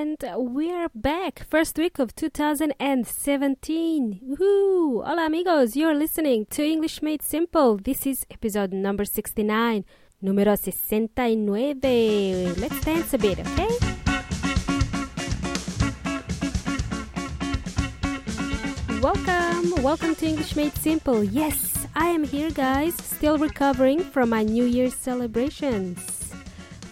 and we're back. First week of 2017. Woohoo! Hola amigos, you're listening to English Made Simple. This is episode number 69. Número 69. Let's dance a bit, okay? Welcome, welcome to English Made Simple. Yes, I am here, guys, still recovering from my New Year's celebrations.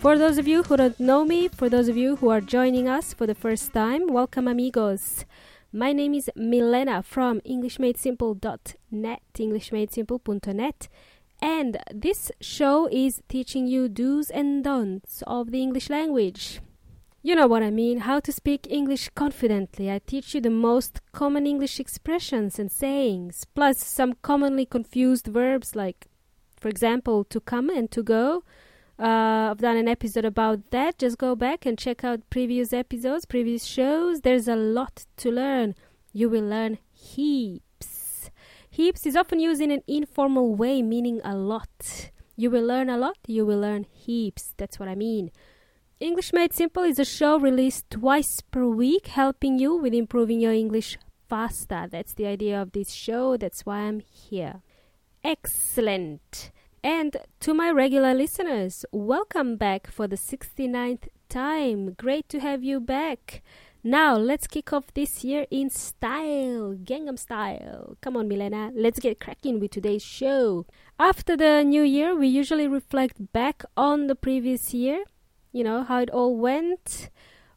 For those of you who don't know me, for those of you who are joining us for the first time, welcome, amigos. My name is Milena from EnglishMadeSimple.net, EnglishMadeSimple.net, and this show is teaching you do's and don'ts of the English language. You know what I mean, how to speak English confidently. I teach you the most common English expressions and sayings, plus some commonly confused verbs like, for example, to come and to go. Uh, I've done an episode about that. Just go back and check out previous episodes, previous shows. There's a lot to learn. You will learn heaps. Heaps is often used in an informal way, meaning a lot. You will learn a lot, you will learn heaps. That's what I mean. English Made Simple is a show released twice per week, helping you with improving your English faster. That's the idea of this show. That's why I'm here. Excellent. And to my regular listeners, welcome back for the 69th time. Great to have you back. Now, let's kick off this year in style, Gangnam style. Come on, Milena, let's get cracking with today's show. After the new year, we usually reflect back on the previous year you know how it all went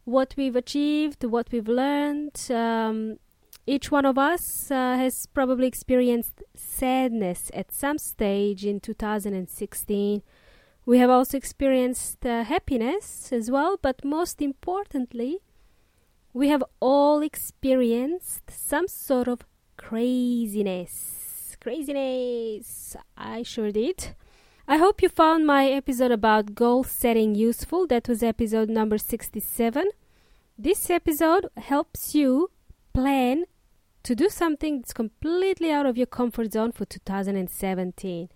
what we've achieved what we've learned um, each one of us uh, has probably experienced sadness at some stage in 2016 we have also experienced uh, happiness as well but most importantly we have all experienced some sort of craziness craziness i sure did I hope you found my episode about goal setting useful. That was episode number 67. This episode helps you plan to do something that's completely out of your comfort zone for 2017.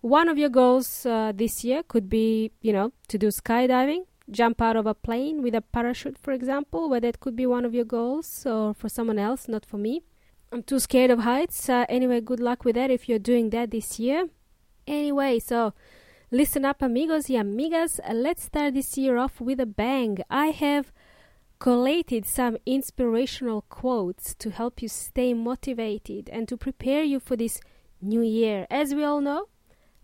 One of your goals uh, this year could be, you know, to do skydiving, jump out of a plane with a parachute, for example, where that could be one of your goals, or for someone else, not for me. I'm too scared of heights. Uh, anyway, good luck with that if you're doing that this year. Anyway, so listen up, amigos y amigas. Let's start this year off with a bang. I have collated some inspirational quotes to help you stay motivated and to prepare you for this new year. As we all know,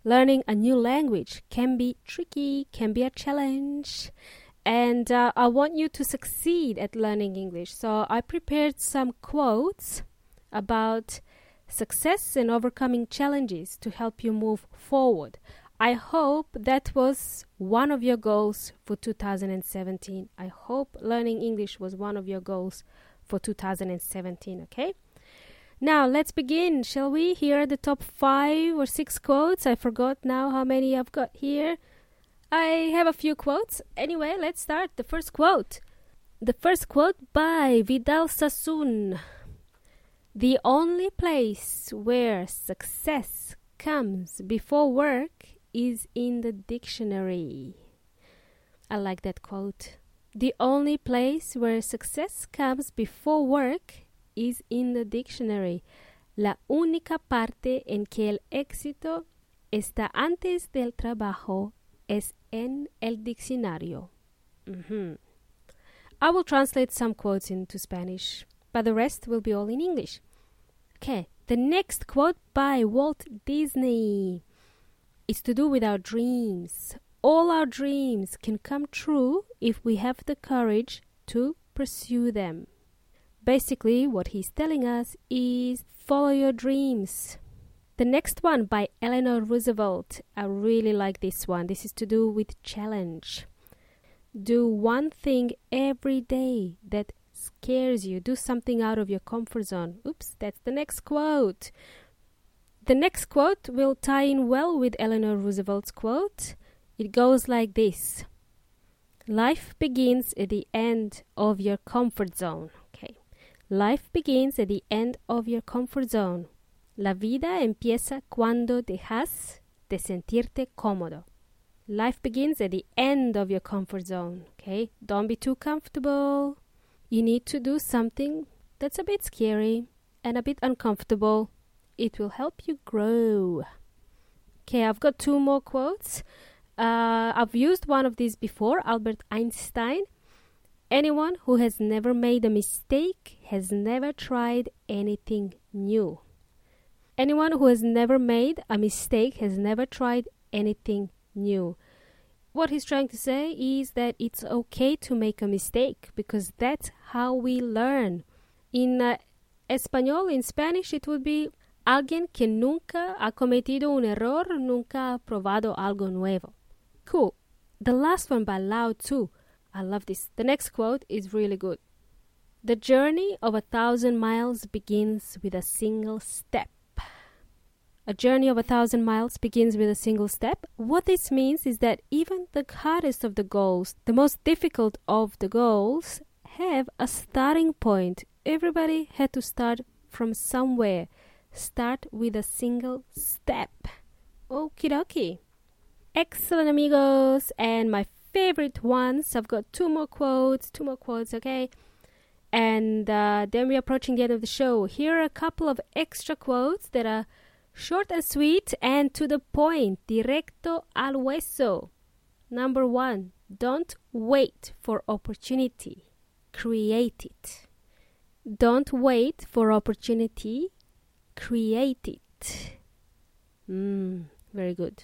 learning a new language can be tricky, can be a challenge. And uh, I want you to succeed at learning English. So I prepared some quotes about success and overcoming challenges to help you move forward. I hope that was one of your goals for 2017. I hope learning English was one of your goals for 2017, okay? Now, let's begin, shall we? Here are the top five or six quotes. I forgot now how many I've got here. I have a few quotes. Anyway, let's start. The first quote. The first quote by Vidal Sassoon. The only place where success comes before work is in the dictionary. I like that quote. The only place where success comes before work is in the dictionary. La única parte en que el éxito está antes del trabajo es en el diccionario. Mm-hmm. I will translate some quotes into Spanish but the rest will be all in English. Okay, the next quote by Walt Disney is to do with our dreams. All our dreams can come true if we have the courage to pursue them. Basically, what he's telling us is follow your dreams. The next one by Eleanor Roosevelt. I really like this one. This is to do with challenge. Do one thing every day that scares you. Do something out of your comfort zone. Oops, that's the next quote. The next quote will tie in well with Eleanor Roosevelt's quote. It goes like this Life begins at the end of your comfort zone. Okay. Life begins at the end of your comfort zone. La vida empieza cuando dejas de sentirte cómodo. Life begins at the end of your comfort zone, okay? Don't be too comfortable. You need to do something that's a bit scary and a bit uncomfortable. It will help you grow. Okay, I've got two more quotes. Uh, I've used one of these before, Albert Einstein. Anyone who has never made a mistake has never tried anything new. Anyone who has never made a mistake has never tried anything new. What he's trying to say is that it's okay to make a mistake because that's how we learn. In uh, Espanol, in Spanish, it would be alguien que nunca ha cometido un error, nunca ha probado algo nuevo. Cool. The last one by Lao Tzu. I love this. The next quote is really good. The journey of a thousand miles begins with a single step. A journey of a thousand miles begins with a single step. What this means is that even the hardest of the goals, the most difficult of the goals, have a starting point. Everybody had to start from somewhere. Start with a single step. Okie dokie. Excellent, amigos. And my favorite ones, I've got two more quotes, two more quotes, okay? And uh, then we're approaching the end of the show. Here are a couple of extra quotes that are Short and sweet and to the point, directo al hueso. Number one, don't wait for opportunity, create it. Don't wait for opportunity, create it. Mm, very good.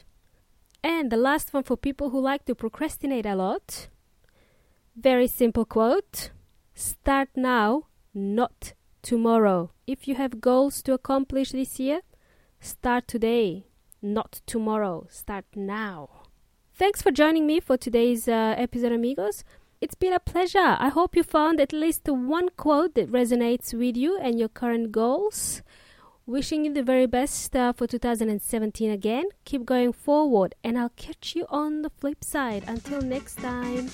And the last one for people who like to procrastinate a lot. Very simple quote Start now, not tomorrow. If you have goals to accomplish this year, Start today, not tomorrow. Start now. Thanks for joining me for today's uh, episode, amigos. It's been a pleasure. I hope you found at least one quote that resonates with you and your current goals. Wishing you the very best uh, for 2017 again. Keep going forward, and I'll catch you on the flip side. Until next time.